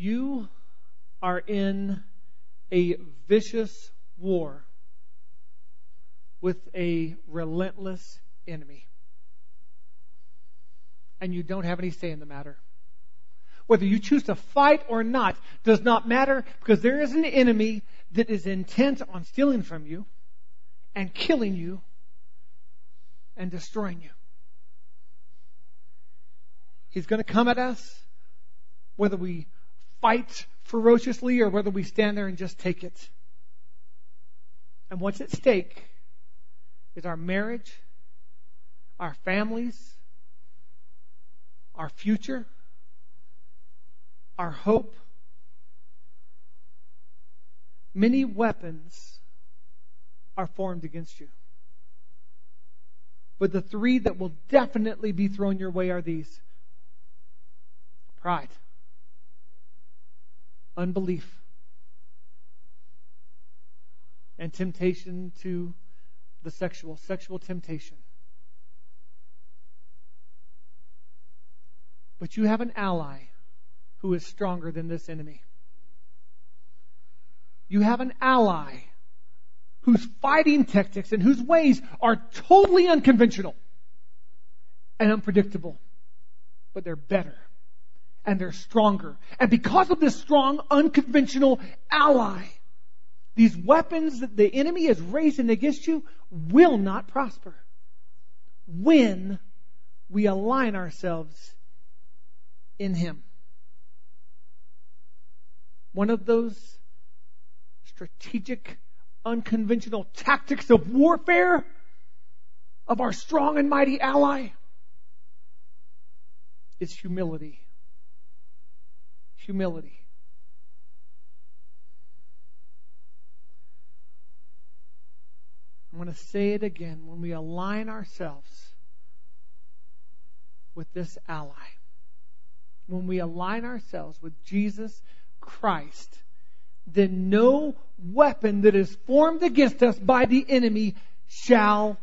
You are in a vicious war with a relentless enemy. And you don't have any say in the matter. Whether you choose to fight or not does not matter because there is an enemy that is intent on stealing from you and killing you and destroying you. He's going to come at us whether we fight ferociously or whether we stand there and just take it. And what's at stake is our marriage, our families, our future, our hope. Many weapons are formed against you. But the three that will definitely be thrown your way are these pride, unbelief, and temptation to the sexual, sexual temptation. But you have an ally who is stronger than this enemy. You have an ally whose fighting tactics and whose ways are totally unconventional and unpredictable, but they're better and they're stronger. And because of this strong, unconventional ally, these weapons that the enemy is raising against you will not prosper when we align ourselves in Him. One of those strategic, unconventional tactics of warfare of our strong and mighty ally is humility humility. I'm going to say it again. When we align ourselves with this ally, when we align ourselves with Jesus Christ, then no weapon that is formed against us by the enemy shall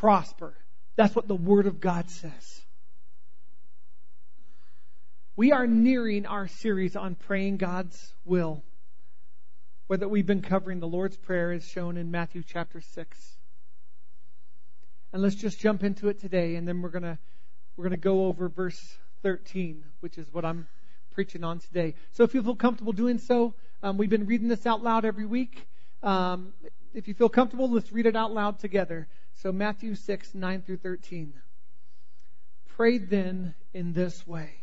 prosper. That's what the Word of God says. We are nearing our series on praying God's will, where that we've been covering the Lord's Prayer as shown in Matthew chapter 6. And let's just jump into it today, and then we're gonna we're gonna go over verse 13, which is what I'm preaching on today. So if you feel comfortable doing so, um, we've been reading this out loud every week. Um, if you feel comfortable, let's read it out loud together. So Matthew 6, 9 through 13. Pray then in this way.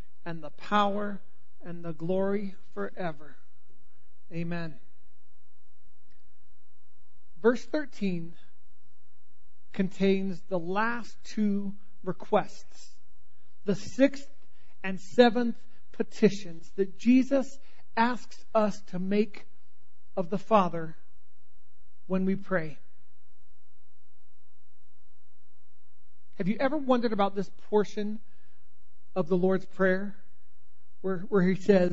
and the power and the glory forever. Amen. Verse 13 contains the last two requests, the sixth and seventh petitions that Jesus asks us to make of the Father when we pray. Have you ever wondered about this portion of the Lord's Prayer where, where he says,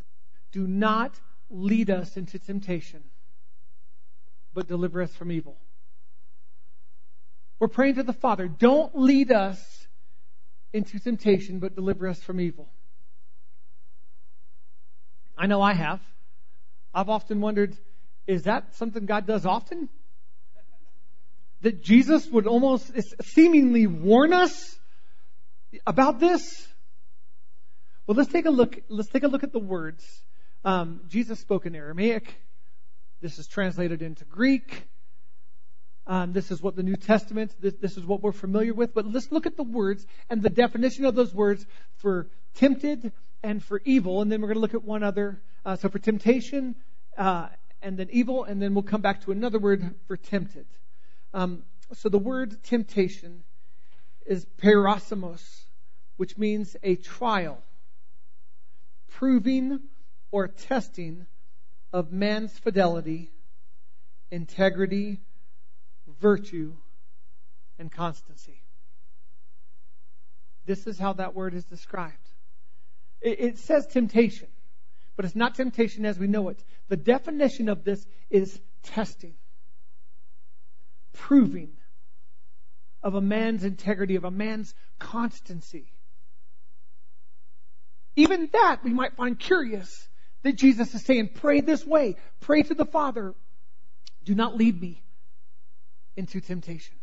Do not lead us into temptation, but deliver us from evil. We're praying to the Father, don't lead us into temptation, but deliver us from evil. I know I have. I've often wondered, is that something God does often? That Jesus would almost seemingly warn us about this? Well, let's take a look. Let's take a look at the words. Um, Jesus spoke in Aramaic. This is translated into Greek. Um, this is what the New Testament. This, this is what we're familiar with. But let's look at the words and the definition of those words for tempted and for evil, and then we're going to look at one other. Uh, so for temptation uh, and then evil, and then we'll come back to another word for tempted. Um, so the word temptation is peirasmos, which means a trial proving or testing of man's fidelity, integrity, virtue, and constancy. This is how that word is described. It, it says temptation, but it's not temptation as we know it. The definition of this is testing, proving of a man's integrity, of a man's constancy. Even that we might find curious that Jesus is saying, pray this way. Pray to the Father. Do not lead me into temptation.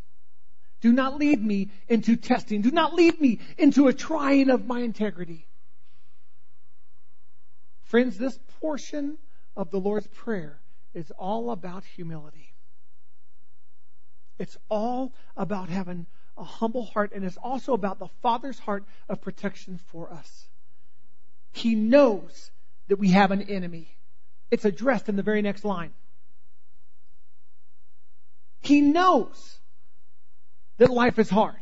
Do not lead me into testing. Do not lead me into a trying of my integrity. Friends, this portion of the Lord's Prayer is all about humility. It's all about having a humble heart, and it's also about the Father's heart of protection for us. He knows that we have an enemy. It's addressed in the very next line. He knows that life is hard.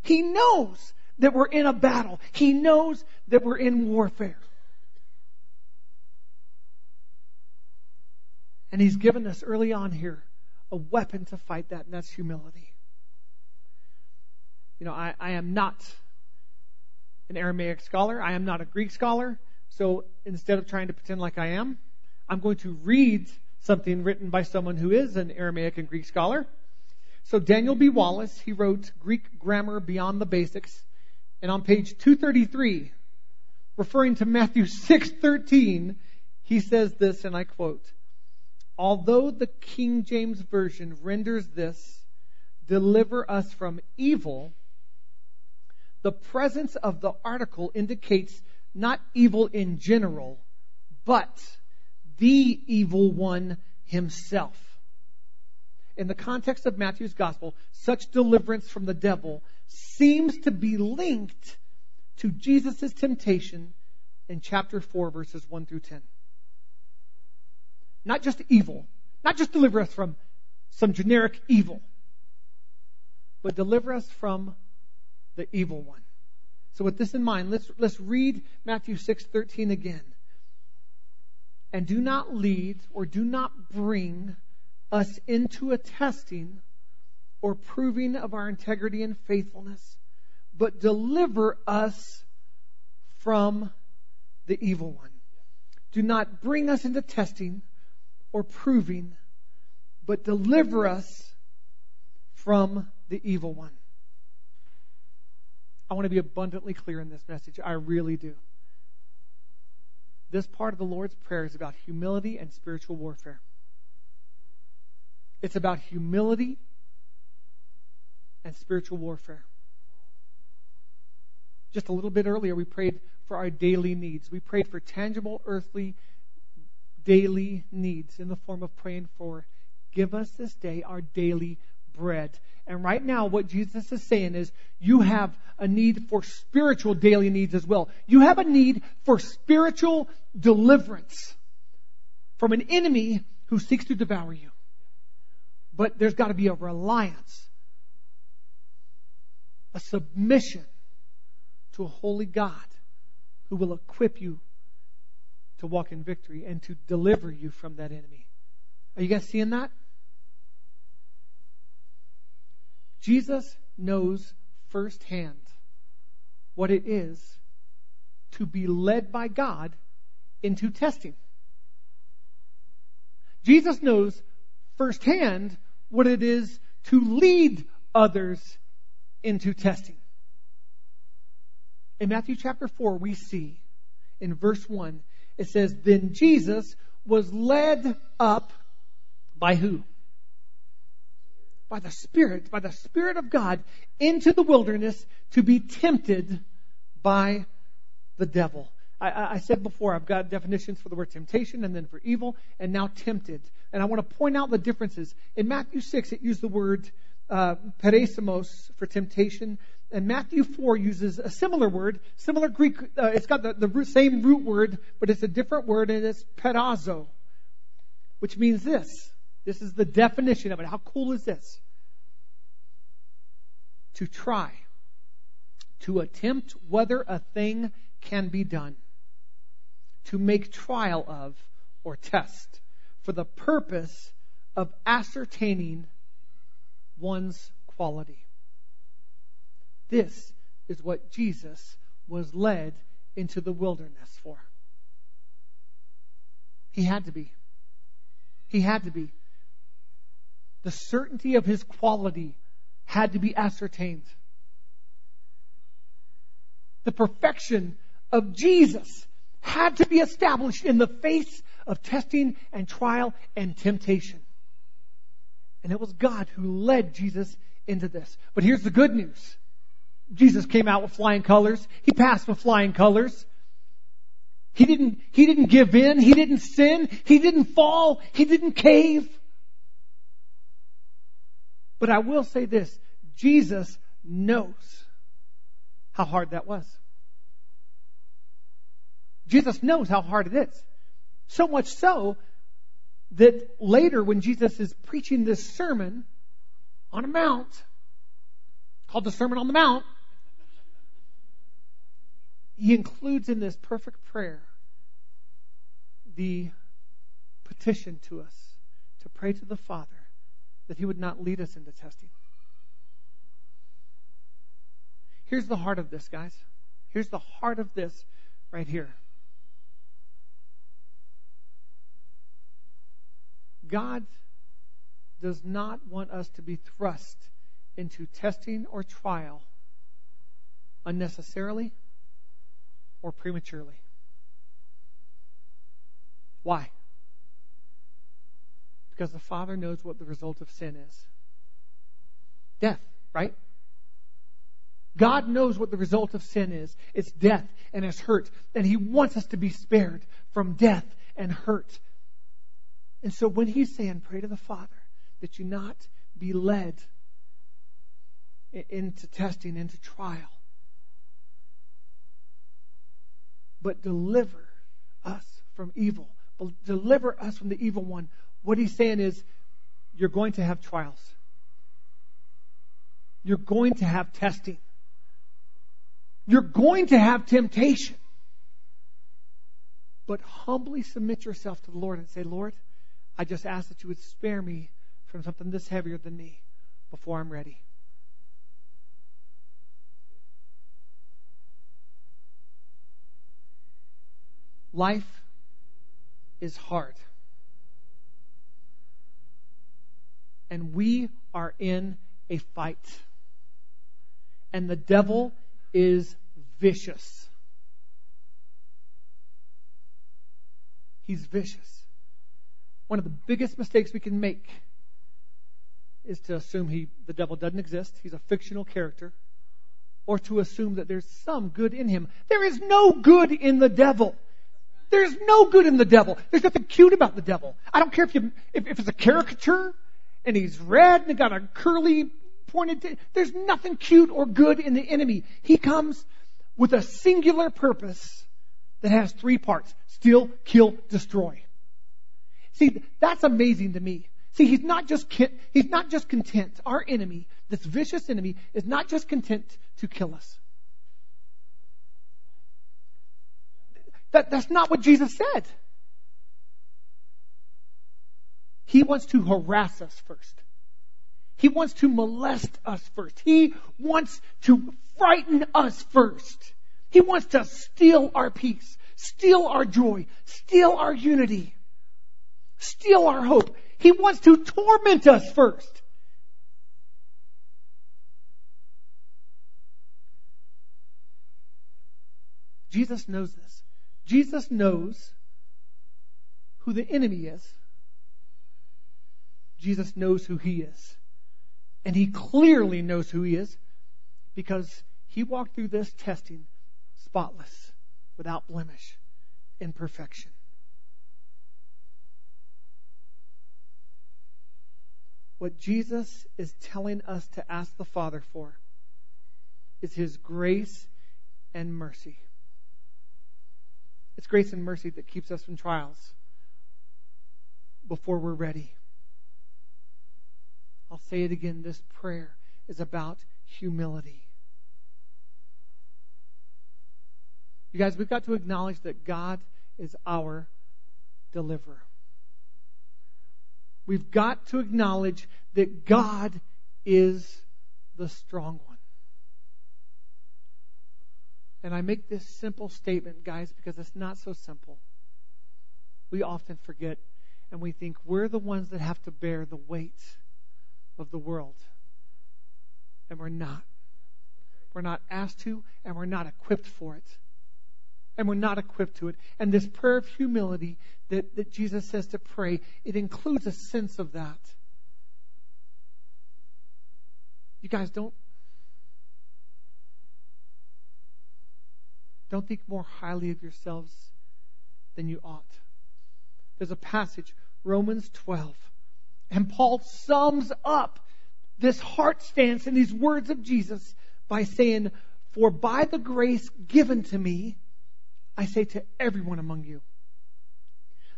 He knows that we're in a battle. He knows that we're in warfare. And He's given us early on here a weapon to fight that, and that's humility. You know, I, I am not an Aramaic scholar. I am not a Greek scholar. So instead of trying to pretend like I am, I'm going to read something written by someone who is an Aramaic and Greek scholar. So Daniel B. Wallace, he wrote Greek Grammar Beyond the Basics. And on page 233, referring to Matthew 6:13, he says this and I quote, "Although the King James version renders this deliver us from evil, the presence of the article indicates not evil in general, but the evil one himself. In the context of Matthew's gospel, such deliverance from the devil seems to be linked to Jesus' temptation in chapter 4, verses 1 through 10. Not just evil, not just deliver us from some generic evil, but deliver us from the evil one. So with this in mind, let's, let's read Matthew 6:13 again. And do not lead or do not bring us into a testing or proving of our integrity and faithfulness, but deliver us from the evil one. Do not bring us into testing or proving, but deliver us from the evil one. I want to be abundantly clear in this message. I really do. This part of the Lord's Prayer is about humility and spiritual warfare. It's about humility and spiritual warfare. Just a little bit earlier, we prayed for our daily needs. We prayed for tangible, earthly, daily needs in the form of praying for, give us this day our daily bread. And right now, what Jesus is saying is, you have a need for spiritual daily needs as well. You have a need for spiritual deliverance from an enemy who seeks to devour you. But there's got to be a reliance, a submission to a holy God who will equip you to walk in victory and to deliver you from that enemy. Are you guys seeing that? Jesus knows firsthand what it is to be led by God into testing. Jesus knows firsthand what it is to lead others into testing. In Matthew chapter 4, we see in verse 1, it says, Then Jesus was led up by who? By the Spirit, by the Spirit of God, into the wilderness to be tempted by the devil. I, I, said before, I've got definitions for the word temptation and then for evil, and now tempted. And I want to point out the differences. In Matthew 6, it used the word uh, peirasmos for temptation, and Matthew 4 uses a similar word, similar Greek, uh, it's got the, the same root word, but it's a different word, and it's peirazo, which means this. This is the definition of it. How cool is this? To try, to attempt whether a thing can be done, to make trial of or test for the purpose of ascertaining one's quality. This is what Jesus was led into the wilderness for. He had to be. He had to be. The certainty of his quality had to be ascertained. The perfection of Jesus had to be established in the face of testing and trial and temptation. And it was God who led Jesus into this. But here's the good news. Jesus came out with flying colors. He passed with flying colors. He didn't, he didn't give in. He didn't sin. He didn't fall. He didn't cave. But I will say this. Jesus knows how hard that was. Jesus knows how hard it is. So much so that later when Jesus is preaching this sermon on a mount, called the Sermon on the Mount, he includes in this perfect prayer the petition to us to pray to the Father that he would not lead us into testing. Here's the heart of this, guys. Here's the heart of this right here. God does not want us to be thrust into testing or trial unnecessarily or prematurely. Why? Because the Father knows what the result of sin is death, right? God knows what the result of sin is. It's death and it's hurt. And He wants us to be spared from death and hurt. And so when He's saying, pray to the Father that you not be led into testing, into trial, but deliver us from evil. Deliver us from the evil one. What he's saying is, you're going to have trials. You're going to have testing. You're going to have temptation. But humbly submit yourself to the Lord and say, Lord, I just ask that you would spare me from something this heavier than me before I'm ready. Life is hard. And we are in a fight. And the devil is vicious. He's vicious. One of the biggest mistakes we can make is to assume he, the devil doesn't exist. He's a fictional character. Or to assume that there's some good in him. There is no good in the devil. There's no good in the devil. There's nothing cute about the devil. I don't care if you, if, if it's a caricature and he's red and got a curly pointed, t- there's nothing cute or good in the enemy. He comes with a singular purpose that has three parts. Steal, kill, destroy. See, that's amazing to me. See, he's not just, he's not just content. Our enemy, this vicious enemy, is not just content to kill us. That, that's not what Jesus said. He wants to harass us first. He wants to molest us first. He wants to frighten us first. He wants to steal our peace, steal our joy, steal our unity, steal our hope. He wants to torment us first. Jesus knows this. Jesus knows who the enemy is. Jesus knows who he is. And he clearly knows who he is because he walked through this testing spotless, without blemish, in perfection. What Jesus is telling us to ask the Father for is his grace and mercy. It's grace and mercy that keeps us from trials before we're ready. I'll say it again. This prayer is about humility. You guys, we've got to acknowledge that God is our deliverer. We've got to acknowledge that God is the strong one. And I make this simple statement, guys, because it's not so simple. We often forget and we think we're the ones that have to bear the weight of the world. And we're not. We're not asked to, and we're not equipped for it. And we're not equipped to it. And this prayer of humility that, that Jesus says to pray, it includes a sense of that. You guys don't don't think more highly of yourselves than you ought. There's a passage, Romans 12, and Paul sums up this heart stance in these words of Jesus by saying, For by the grace given to me, I say to everyone among you,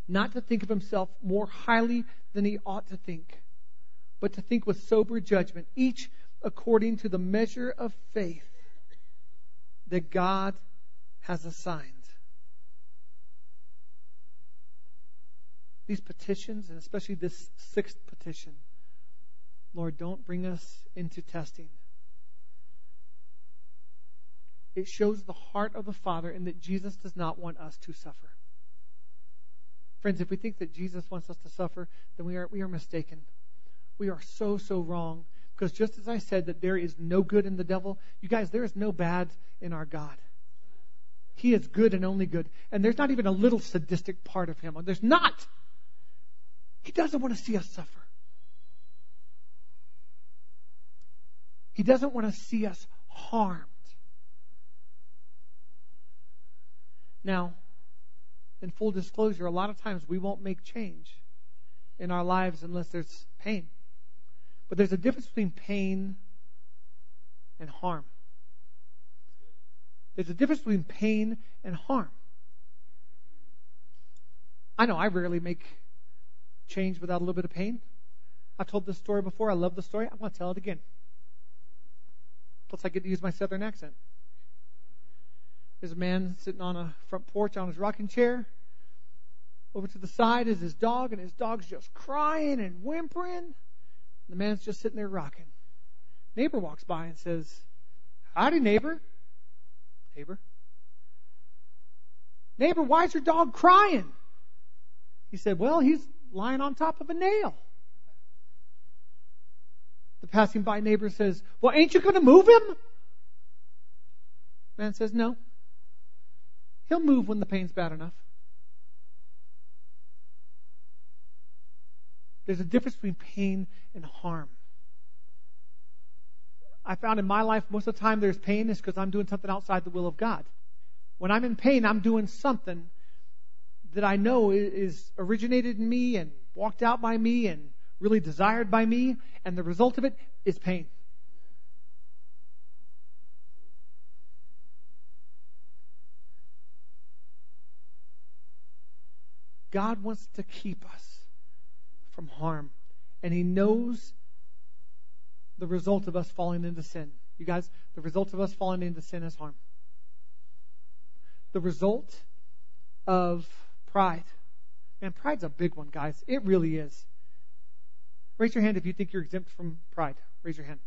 not to think of himself more highly than he ought to think, but to think with sober judgment, each according to the measure of faith that God has assigned. These petitions, and especially this sixth petition, Lord, don't bring us into testing. It shows the heart of the Father and that Jesus does not want us to suffer. Friends, if we think that Jesus wants us to suffer, then we are, we are mistaken. We are so, so wrong. Because just as I said that there is no good in the devil, you guys, there is no bad in our God. He is good and only good. And there's not even a little sadistic part of him. There's not. He doesn't want to see us suffer. He doesn't want to see us harmed. Now, in full disclosure, a lot of times we won't make change in our lives unless there's pain. But there's a difference between pain and harm. There's a difference between pain and harm. I know I rarely make change without a little bit of pain. I've told this story before. I love the story. I want to tell it again. Plus, I get to use my southern accent. There's a man sitting on a front porch on his rocking chair. Over to the side is his dog, and his dog's just crying and whimpering. The man's just sitting there rocking. Neighbor walks by and says, Howdy, neighbor. Neighbor. Neighbor, why is your dog crying? He said, Well, he's lying on top of a nail. The passing by neighbor says, Well, ain't you going to move him? Man says, No. He'll move when the pain's bad enough. There's a difference between pain and harm. I found in my life most of the time there's pain is because I'm doing something outside the will of God. When I'm in pain, I'm doing something that I know is originated in me and walked out by me and really desired by me, and the result of it is pain. God wants to keep us from harm, and He knows the result of us falling into sin. You guys, the result of us falling into sin is harm. The result of pride. And pride's a big one, guys. It really is. Raise your hand if you think you're exempt from pride. Raise your hand.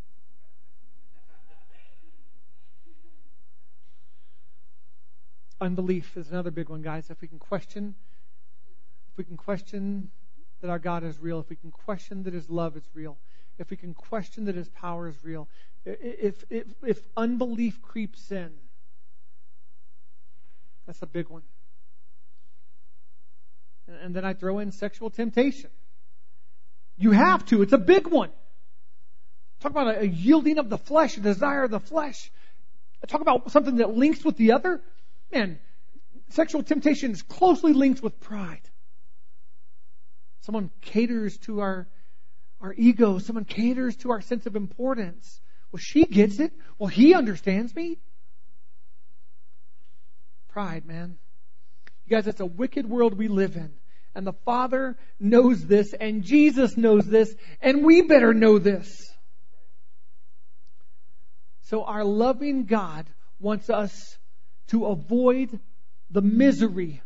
Unbelief is another big one, guys. If we can question, if we can question that our God is real, if we can question that His love is real, if we can question that His power is real, if, if, if unbelief creeps in, that's a big one. And then I throw in sexual temptation. You have to. It's a big one. Talk about a yielding of the flesh, a desire of the flesh. Talk about something that links with the other. Man, sexual temptation is closely linked with pride. Someone caters to our our ego. Someone caters to our sense of importance. Well, she gets it. Well, he understands me. Pride, man. You guys, it's a wicked world we live in. And the Father knows this, and Jesus knows this, and we better know this. So our loving God wants us to avoid the misery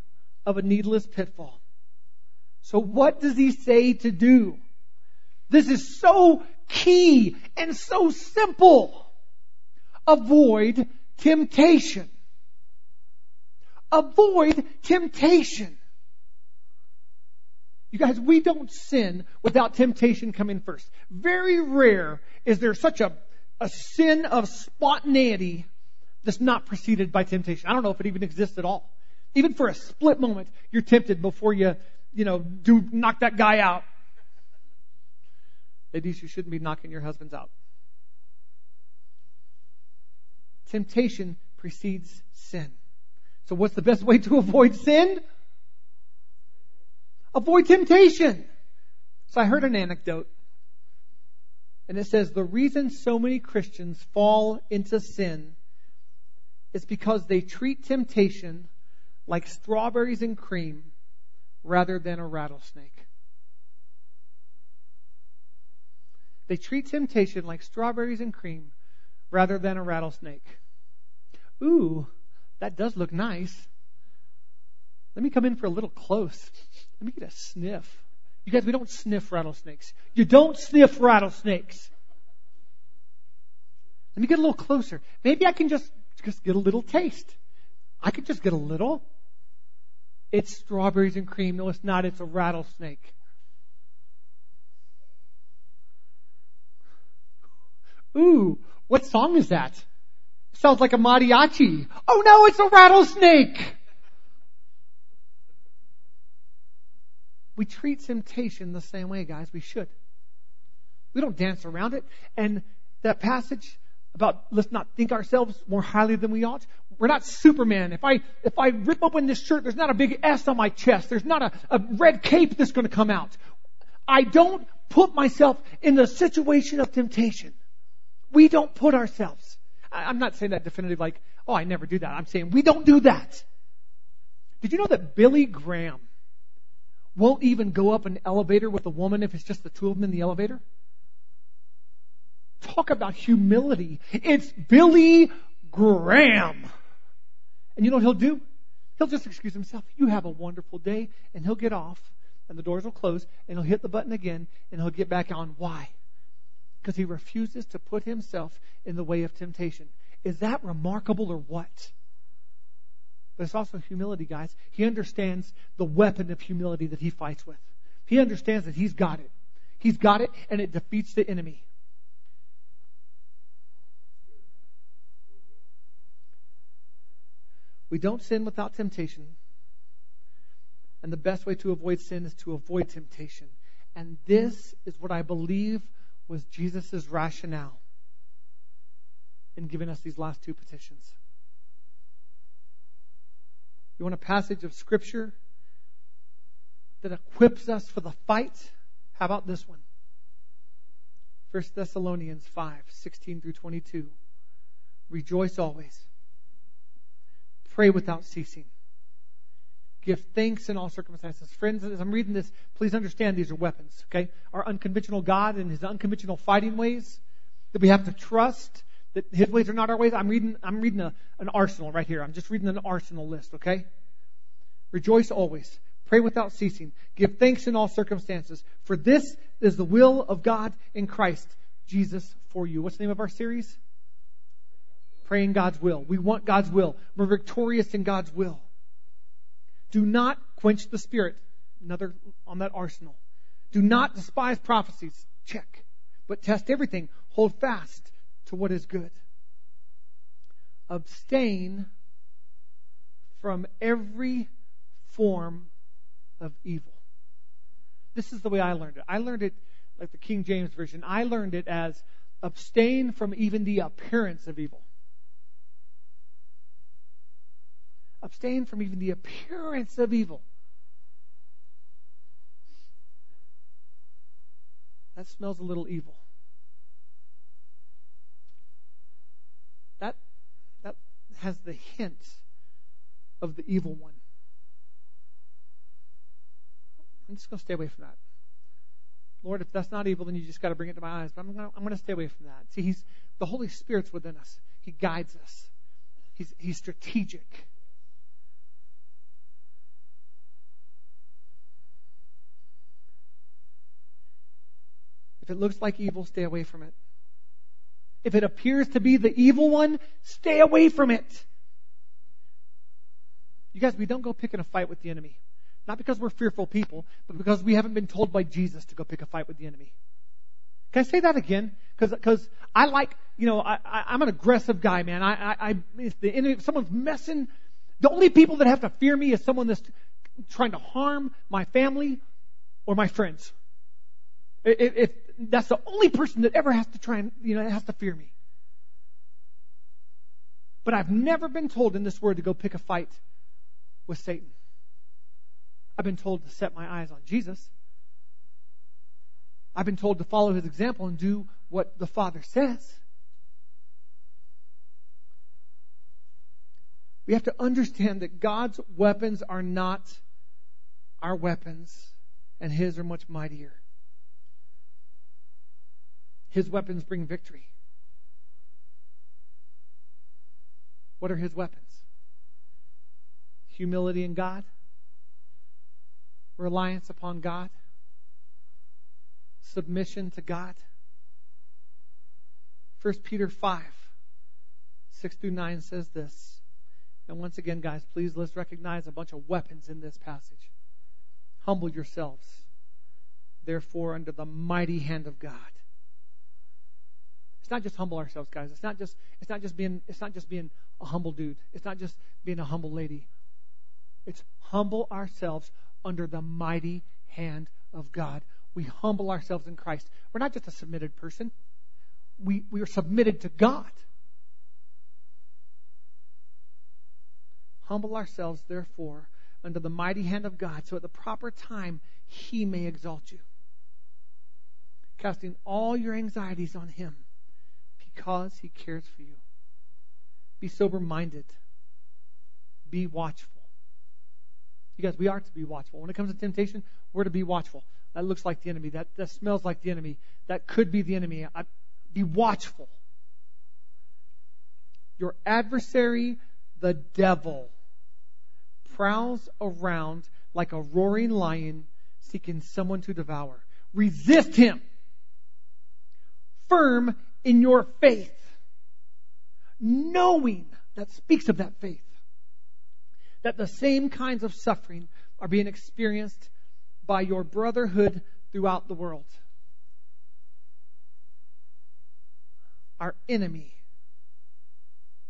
of a needless pitfall. So what does he say to do? This is so key and so simple. Avoid temptation. Avoid temptation. You guys, we don't sin without temptation coming first. Very rare is there such a, a sin of spontaneity that's not preceded by temptation. I don't know if it even exists at all. Even for a split moment, you're tempted before you, you know, do knock that guy out. Ladies, you shouldn't be knocking your husbands out. Temptation precedes sin. So what's the best way to avoid sin? Avoid temptation. So I heard an anecdote. And it says the reason so many Christians fall into sin is because they treat temptation like strawberries and cream rather than a rattlesnake. They treat temptation like strawberries and cream rather than a rattlesnake. Ooh, that does look nice. Let me come in for a little close. Let me get a sniff. You guys, we don't sniff rattlesnakes. You don't sniff rattlesnakes. Let me get a little closer. Maybe I can just, just get a little taste. I could just get a little. It's strawberries and cream. No, it's not. It's a rattlesnake. Ooh, what song is that? Sounds like a mariachi. Oh no, it's a rattlesnake! We treat temptation the same way, guys. We should. We don't dance around it. And that passage about let's not think ourselves more highly than we ought. We're not Superman. If I if I rip open this shirt, there's not a big S on my chest. There's not a, a red cape that's going to come out. I don't put myself in the situation of temptation. We don't put ourselves. I'm not saying that definitively like, oh, I never do that. I'm saying we don't do that. Did you know that Billy Graham won't even go up an elevator with a woman if it's just the two of them in the elevator? Talk about humility. It's Billy Graham. And you know what he'll do? He'll just excuse himself. You have a wonderful day. And he'll get off, and the doors will close, and he'll hit the button again, and he'll get back on. Why? Because he refuses to put himself in the way of temptation. Is that remarkable or what? But it's also humility, guys. He understands the weapon of humility that he fights with. He understands that he's got it. He's got it, and it defeats the enemy. We don't sin without temptation. And the best way to avoid sin is to avoid temptation. And this is what I believe was Jesus' rationale in giving us these last two petitions. You want a passage of Scripture that equips us for the fight? How about this one? 1 Thessalonians 5 16 through 22. Rejoice always. Pray without ceasing. Give thanks in all circumstances. Friends, as I'm reading this, please understand these are weapons, okay? Our unconventional God and his unconventional fighting ways that we have to trust that his ways are not our ways. I'm reading, I'm reading a, an arsenal right here. I'm just reading an arsenal list, okay? Rejoice always. Pray without ceasing. Give thanks in all circumstances. For this is the will of God in Christ Jesus for you. What's the name of our series? Praying God's will. We want God's will. We're victorious in God's will. Do not quench the spirit. Another on that arsenal. Do not despise prophecies. Check. But test everything. Hold fast to what is good. Abstain from every form of evil. This is the way I learned it. I learned it like the King James Version. I learned it as abstain from even the appearance of evil. Abstain from even the appearance of evil. That smells a little evil. That, that has the hint of the evil one. I'm just going to stay away from that. Lord, if that's not evil, then you just got to bring it to my eyes. But I'm going, to, I'm going to stay away from that. See, he's the Holy Spirit's within us. He guides us. He's, he's strategic. If it looks like evil, stay away from it. If it appears to be the evil one, stay away from it. You guys, we don't go picking a fight with the enemy. Not because we're fearful people, but because we haven't been told by Jesus to go pick a fight with the enemy. Can I say that again? Because I like, you know, I, I, am an aggressive guy, man. I, I, I if the enemy, if someone's messing, the only people that have to fear me is someone that's trying to harm my family or my friends. If, if that's the only person that ever has to try and, you know, has to fear me. But I've never been told in this word to go pick a fight with Satan. I've been told to set my eyes on Jesus. I've been told to follow his example and do what the Father says. We have to understand that God's weapons are not our weapons, and his are much mightier. His weapons bring victory. What are his weapons? Humility in God, reliance upon God, submission to God. 1 Peter 5, 6 through 9 says this. And once again, guys, please let's recognize a bunch of weapons in this passage. Humble yourselves, therefore, under the mighty hand of God. Not just humble ourselves, guys. It's not just it's not just being it's not just being a humble dude. It's not just being a humble lady. It's humble ourselves under the mighty hand of God. We humble ourselves in Christ. We're not just a submitted person. We we are submitted to God. Humble ourselves, therefore, under the mighty hand of God, so at the proper time he may exalt you. Casting all your anxieties on him because he cares for you. Be sober minded. Be watchful. You guys, we are to be watchful. When it comes to temptation, we're to be watchful. That looks like the enemy. That, that smells like the enemy. That could be the enemy. I, be watchful. Your adversary, the devil, prowls around like a roaring lion seeking someone to devour. Resist him. Firm in your faith. Knowing that speaks of that faith. That the same kinds of suffering are being experienced by your brotherhood throughout the world. Our enemy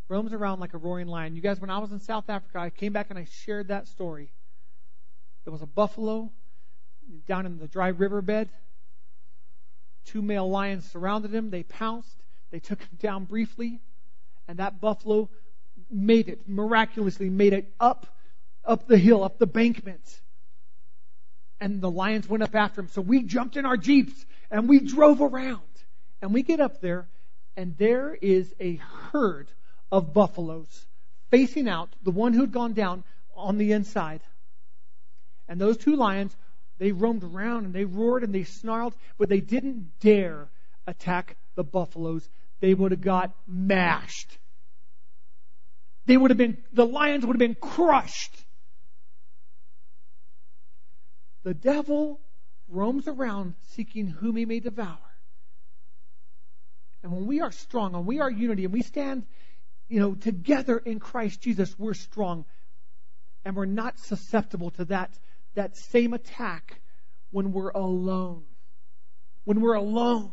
roams around like a roaring lion. You guys, when I was in South Africa, I came back and I shared that story. There was a buffalo down in the dry riverbed. Two male lions surrounded him. They pounced. They took him down briefly. And that buffalo made it, miraculously made it up, up the hill, up the bankment. And the lions went up after him. So we jumped in our jeeps and we drove around. And we get up there and there is a herd of buffaloes facing out the one who'd gone down on the inside. And those two lions, they roamed around and they roared and they snarled, but they didn't dare attack the buffaloes. They would have got mashed. They would have been, the lions would have been crushed. The devil roams around seeking whom he may devour. And when we are strong and we are unity and we stand you know, together in Christ Jesus, we're strong. And we're not susceptible to that, that same attack when we're alone. When we're alone.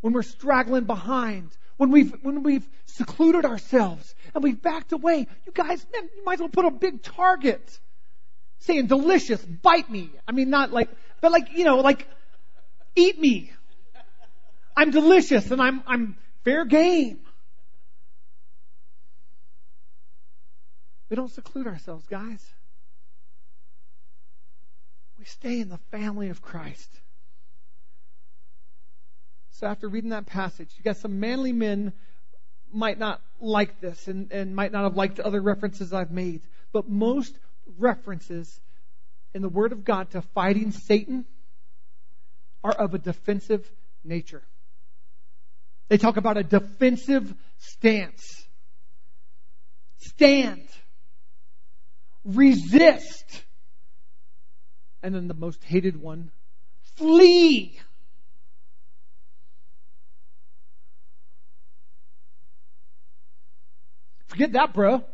When we're straggling behind. When we've, when we've secluded ourselves and we've backed away. You guys, man, you might as well put a big target saying delicious, bite me. I mean, not like, but like, you know, like, eat me. I'm delicious and I'm, I'm fair game. We don't seclude ourselves, guys. We stay in the family of Christ. So after reading that passage, you got some manly men might not like this and, and might not have liked other references I've made. But most references in the Word of God to fighting Satan are of a defensive nature. They talk about a defensive stance. Stand resist. And then the most hated one, flee! Forget that, bro.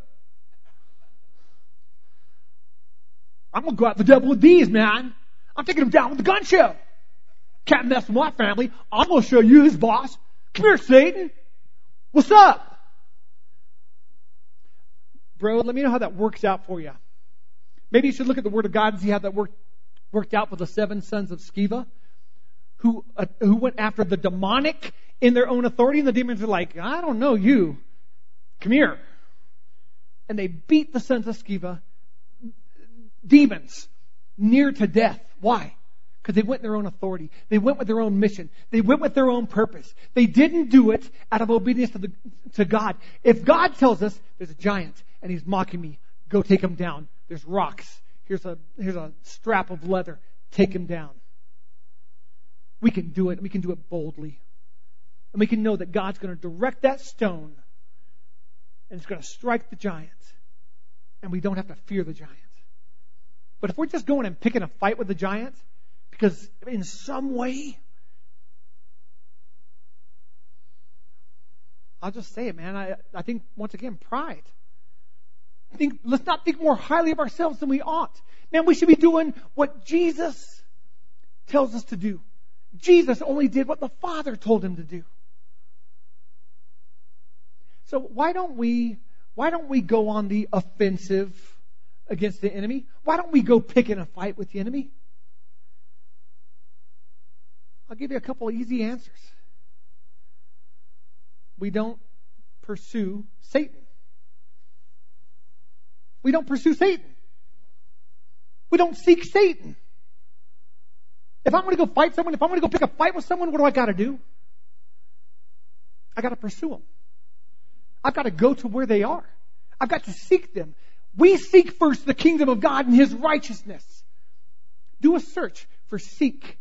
I'm gonna go out the devil with these, man. I'm taking him down with the gun show. Can't mess with my family. I'm gonna show you his boss. Come here, Satan. What's up? Bro, let me know how that works out for you. Maybe you should look at the Word of God and see how that worked worked out for the seven sons of Sceva, who, uh, who went after the demonic in their own authority, and the demons are like, I don't know you. Come here. And they beat the sons of Sceva, demons, near to death. Why? Because they went in their own authority. They went with their own mission. They went with their own purpose. They didn't do it out of obedience to, the, to God. If God tells us there's a giant and he's mocking me, go take him down. There's rocks. Here's a, here's a strap of leather. Take him down. We can do it. We can do it boldly. And we can know that God's going to direct that stone and it's going to strike the giant. And we don't have to fear the giant. But if we're just going and picking a fight with the giant, because in some way, I'll just say it, man. I, I think, once again, pride. Think, let's not think more highly of ourselves than we ought. Man, we should be doing what Jesus tells us to do. Jesus only did what the Father told him to do. So why don't we, why don't we go on the offensive against the enemy? Why don't we go pick in a fight with the enemy? I'll give you a couple easy answers. We don't pursue Satan. We don't pursue Satan. We don't seek Satan. If I'm going to go fight someone, if I'm going to go pick a fight with someone, what do I got to do? I got to pursue them. I've got to go to where they are. I've got to seek them. We seek first the kingdom of God and His righteousness. Do a search for seek.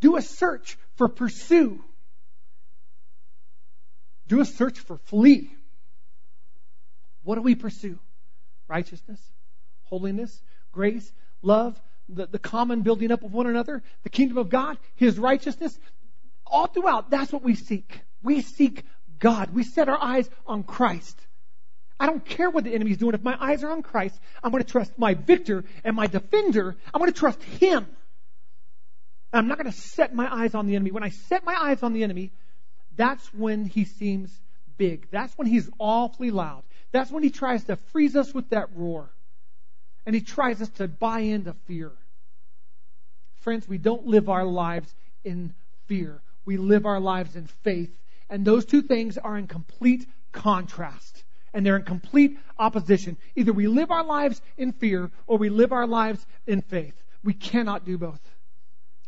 Do a search for pursue. Do a search for flee. What do we pursue? Righteousness, holiness, grace, love, the, the common building up of one another, the kingdom of God, His righteousness. All throughout, that's what we seek. We seek God. We set our eyes on Christ. I don't care what the enemy's doing. If my eyes are on Christ, I'm going to trust my victor and my defender. I'm going to trust Him. I'm not going to set my eyes on the enemy. When I set my eyes on the enemy, that's when he seems big. That's when he's awfully loud. That's when he tries to freeze us with that roar. And he tries us to buy into fear. Friends, we don't live our lives in fear. We live our lives in faith and those two things are in complete contrast. And they're in complete opposition. Either we live our lives in fear or we live our lives in faith. We cannot do both.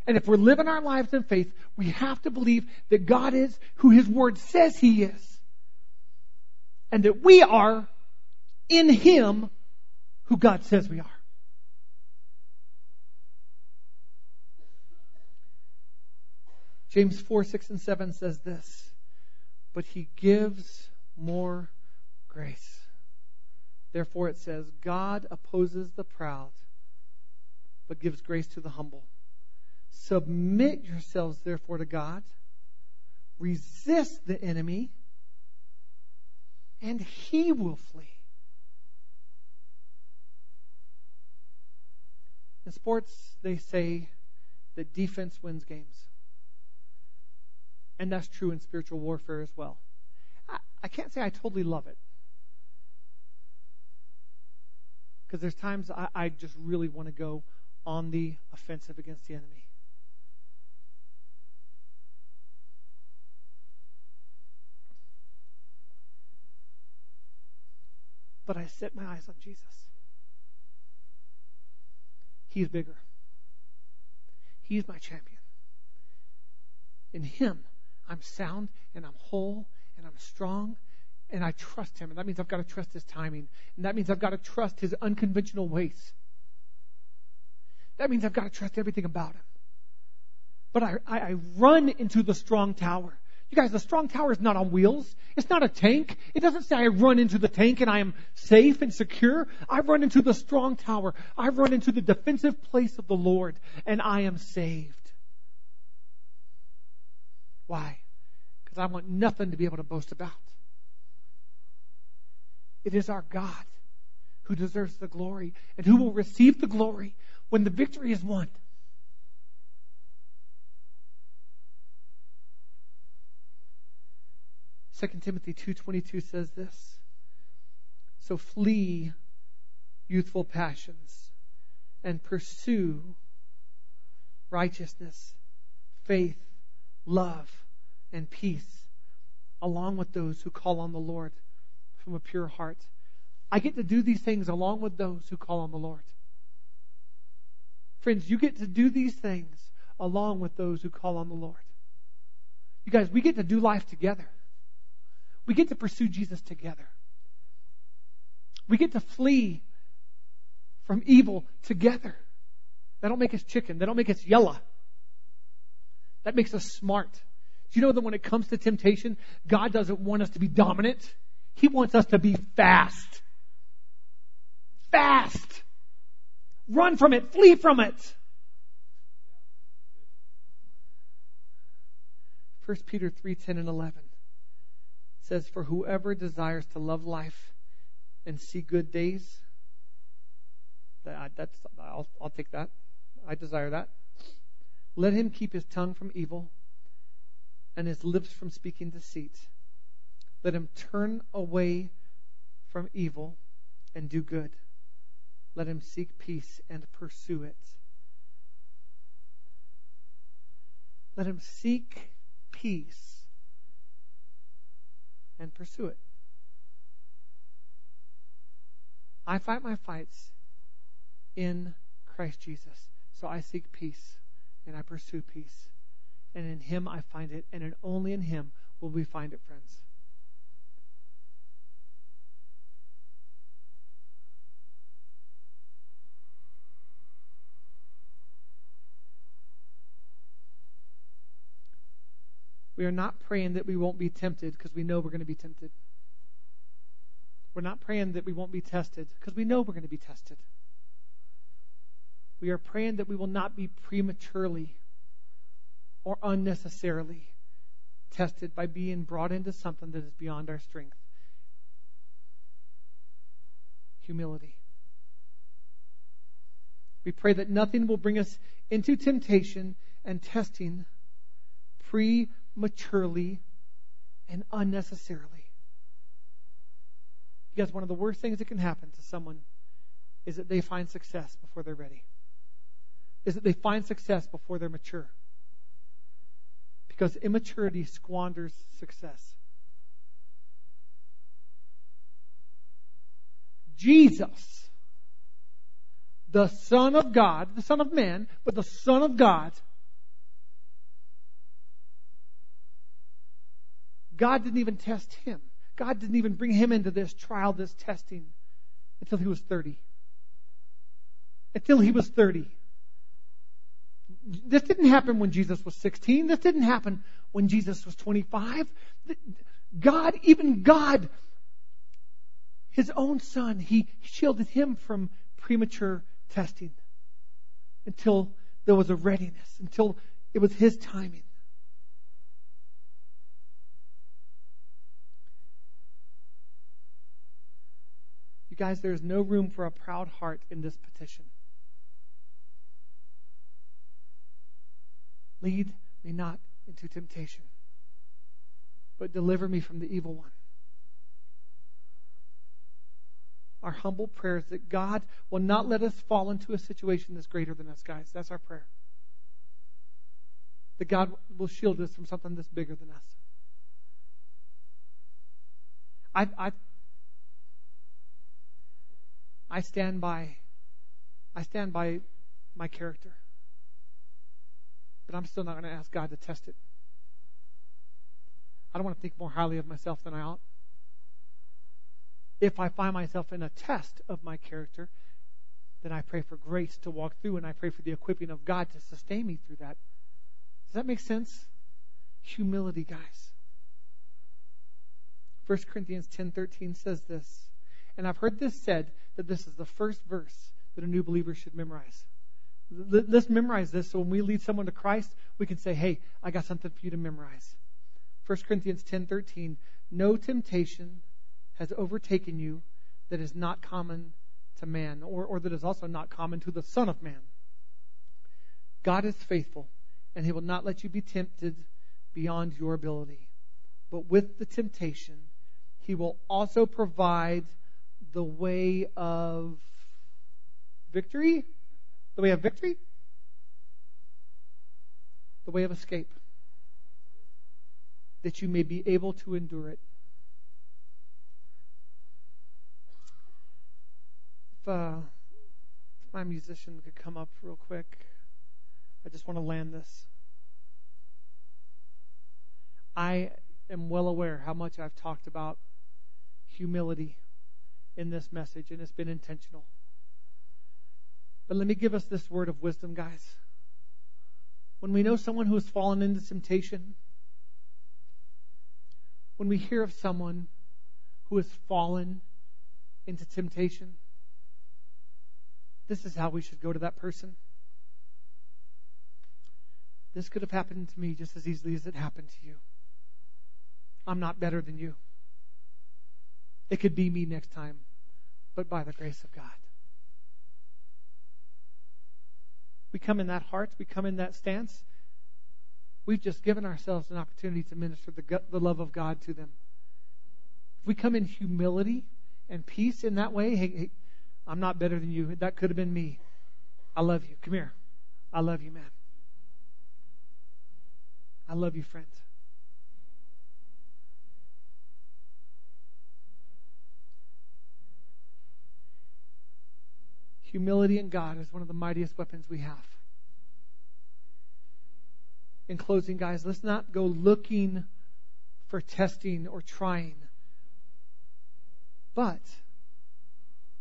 And if we're living our lives in faith, we have to believe that God is who His Word says He is. And that we are in Him who God says we are. James 4, 6, and 7 says this but he gives more grace. Therefore, it says, God opposes the proud, but gives grace to the humble. Submit yourselves, therefore, to God. Resist the enemy, and he will flee. In sports, they say that defense wins games. And that's true in spiritual warfare as well. I, I can't say I totally love it. Because there's times I, I just really want to go on the offensive against the enemy. But I set my eyes on Jesus. He's bigger. He's my champion. In Him, I'm sound and I'm whole and I'm strong and I trust him. And that means I've got to trust his timing. And that means I've got to trust his unconventional ways. That means I've got to trust everything about him. But I, I, I run into the strong tower. You guys, the strong tower is not on wheels. It's not a tank. It doesn't say I run into the tank and I am safe and secure. I run into the strong tower. I run into the defensive place of the Lord and I am saved. Why? Because I want nothing to be able to boast about. It is our God who deserves the glory and who will receive the glory when the victory is won. Second Timothy 2:22 says this. So flee youthful passions and pursue righteousness, faith, love, and peace along with those who call on the Lord from a pure heart. I get to do these things along with those who call on the Lord. Friends, you get to do these things along with those who call on the Lord. You guys, we get to do life together. We get to pursue Jesus together. We get to flee from evil together. That don't make us chicken. That don't make us yellow. That makes us smart. Do you know that when it comes to temptation, God doesn't want us to be dominant? He wants us to be fast. Fast. Run from it. Flee from it. 1 Peter 3 10 and 11 says, For whoever desires to love life and see good days, that, that's, I'll, I'll take that. I desire that. Let him keep his tongue from evil and his lips from speaking deceit. Let him turn away from evil and do good. Let him seek peace and pursue it. Let him seek peace and pursue it. I fight my fights in Christ Jesus. So I seek peace and I pursue peace. And in Him I find it, and in, only in Him will we find it, friends. We are not praying that we won't be tempted because we know we're going to be tempted. We're not praying that we won't be tested because we know we're going to be tested. We are praying that we will not be prematurely or unnecessarily tested by being brought into something that is beyond our strength. Humility. We pray that nothing will bring us into temptation and testing prematurely and unnecessarily. Because one of the worst things that can happen to someone is that they find success before they're ready is that they find success before they're mature. Because immaturity squanders success. Jesus, the Son of God, the Son of Man, but the Son of God, God didn't even test him. God didn't even bring him into this trial, this testing, until he was 30. Until he was 30 this didn't happen when Jesus was 16. This didn't happen when Jesus was 25. God, even God, his own son, he shielded him from premature testing until there was a readiness, until it was his timing. You guys, there is no room for a proud heart in this petition. Lead me not into temptation, but deliver me from the evil one. Our humble prayer is that God will not let us fall into a situation that's greater than us, guys. That's our prayer. That God will shield us from something that's bigger than us. I, I, I stand by I stand by my character but I'm still not going to ask God to test it. I don't want to think more highly of myself than I ought. If I find myself in a test of my character, then I pray for grace to walk through and I pray for the equipping of God to sustain me through that. Does that make sense? Humility, guys. 1 Corinthians 10:13 says this. And I've heard this said that this is the first verse that a new believer should memorize. Let's memorize this so when we lead someone to Christ, we can say, hey, I got something for you to memorize. 1 Corinthians 10:13, no temptation has overtaken you that is not common to man, or, or that is also not common to the Son of Man. God is faithful, and He will not let you be tempted beyond your ability. But with the temptation, He will also provide the way of victory? The way of victory? The way of escape. That you may be able to endure it. If, uh, if my musician could come up real quick, I just want to land this. I am well aware how much I've talked about humility in this message, and it's been intentional. But let me give us this word of wisdom, guys. When we know someone who has fallen into temptation, when we hear of someone who has fallen into temptation, this is how we should go to that person. This could have happened to me just as easily as it happened to you. I'm not better than you. It could be me next time, but by the grace of God. We come in that heart, we come in that stance. We've just given ourselves an opportunity to minister the, the love of God to them. If we come in humility and peace in that way, hey, hey, I'm not better than you. That could have been me. I love you. Come here. I love you, man. I love you, friends. Humility in God is one of the mightiest weapons we have. In closing, guys, let's not go looking for testing or trying. But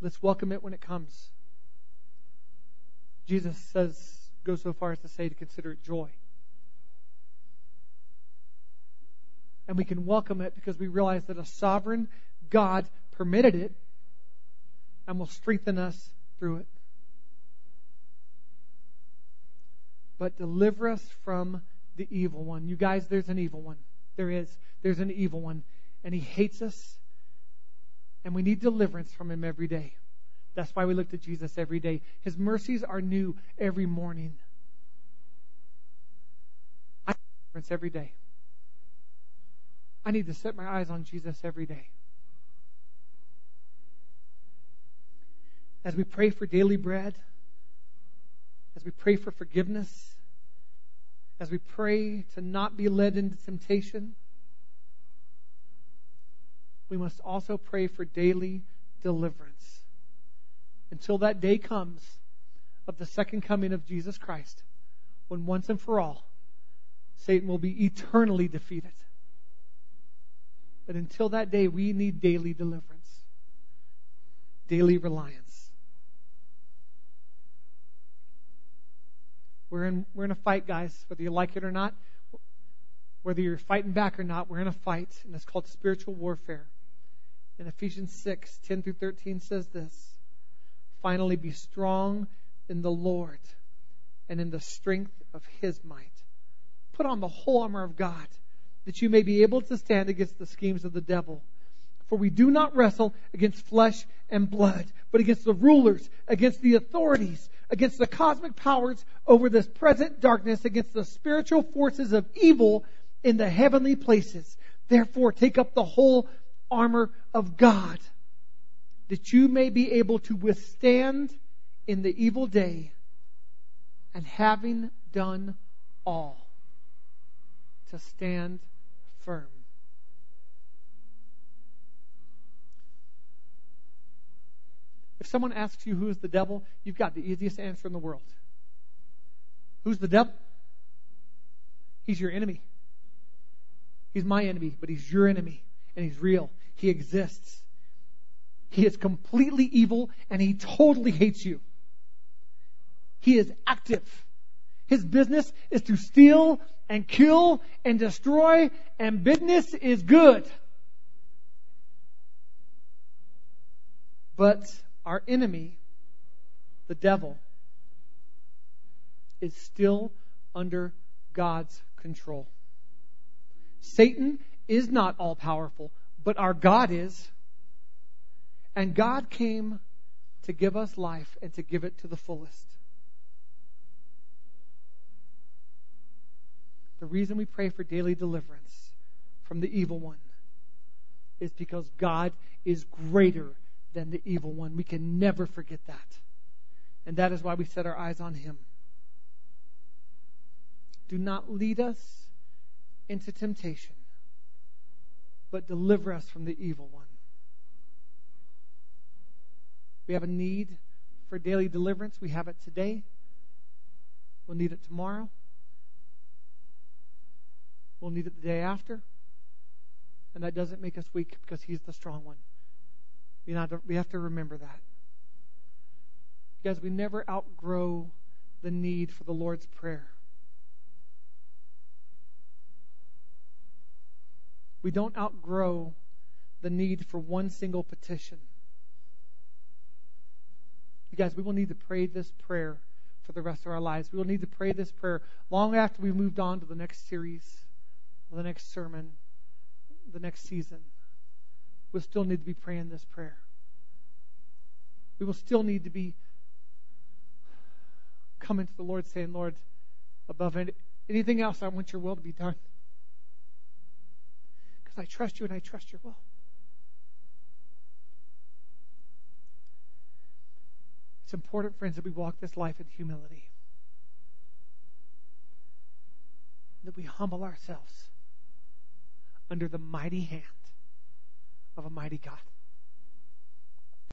let's welcome it when it comes. Jesus says, go so far as to say to consider it joy. And we can welcome it because we realize that a sovereign God permitted it and will strengthen us through it. But deliver us from the evil one. You guys, there's an evil one. There is. There's an evil one. And he hates us. And we need deliverance from him every day. That's why we look to Jesus every day. His mercies are new every morning. I need deliverance every day. I need to set my eyes on Jesus every day. As we pray for daily bread, as we pray for forgiveness, as we pray to not be led into temptation, we must also pray for daily deliverance until that day comes of the second coming of Jesus Christ, when once and for all Satan will be eternally defeated. But until that day, we need daily deliverance, daily reliance. We're in, we're in a fight, guys, whether you like it or not. Whether you're fighting back or not, we're in a fight, and it's called spiritual warfare. In Ephesians 6, 10 through 13 says this Finally, be strong in the Lord and in the strength of his might. Put on the whole armor of God, that you may be able to stand against the schemes of the devil. For we do not wrestle against flesh and blood, but against the rulers, against the authorities, against the cosmic powers over this present darkness, against the spiritual forces of evil in the heavenly places. Therefore, take up the whole armor of God, that you may be able to withstand in the evil day, and having done all, to stand firm. If someone asks you who is the devil, you've got the easiest answer in the world. Who's the devil? He's your enemy. He's my enemy, but he's your enemy, and he's real. He exists. He is completely evil, and he totally hates you. He is active. His business is to steal and kill and destroy, and business is good. But our enemy, the devil, is still under God's control. Satan is not all powerful, but our God is. And God came to give us life and to give it to the fullest. The reason we pray for daily deliverance from the evil one is because God is greater than the evil one. We can never forget that. And that is why we set our eyes on him. Do not lead us into temptation, but deliver us from the evil one. We have a need for daily deliverance. We have it today. We'll need it tomorrow. We'll need it the day after. And that doesn't make us weak because He's the strong one. We have to remember that. Guys, we never outgrow the need for the Lord's Prayer. We don't outgrow the need for one single petition. You guys, we will need to pray this prayer for the rest of our lives. We will need to pray this prayer long after we've moved on to the next series, the next sermon, the next season. We'll still need to be praying this prayer. We will still need to be coming to the Lord saying, Lord, above anything else, I want your will to be done. Because I trust you and I trust your will. It's important, friends, that we walk this life in humility. That we humble ourselves under the mighty hand of a mighty God.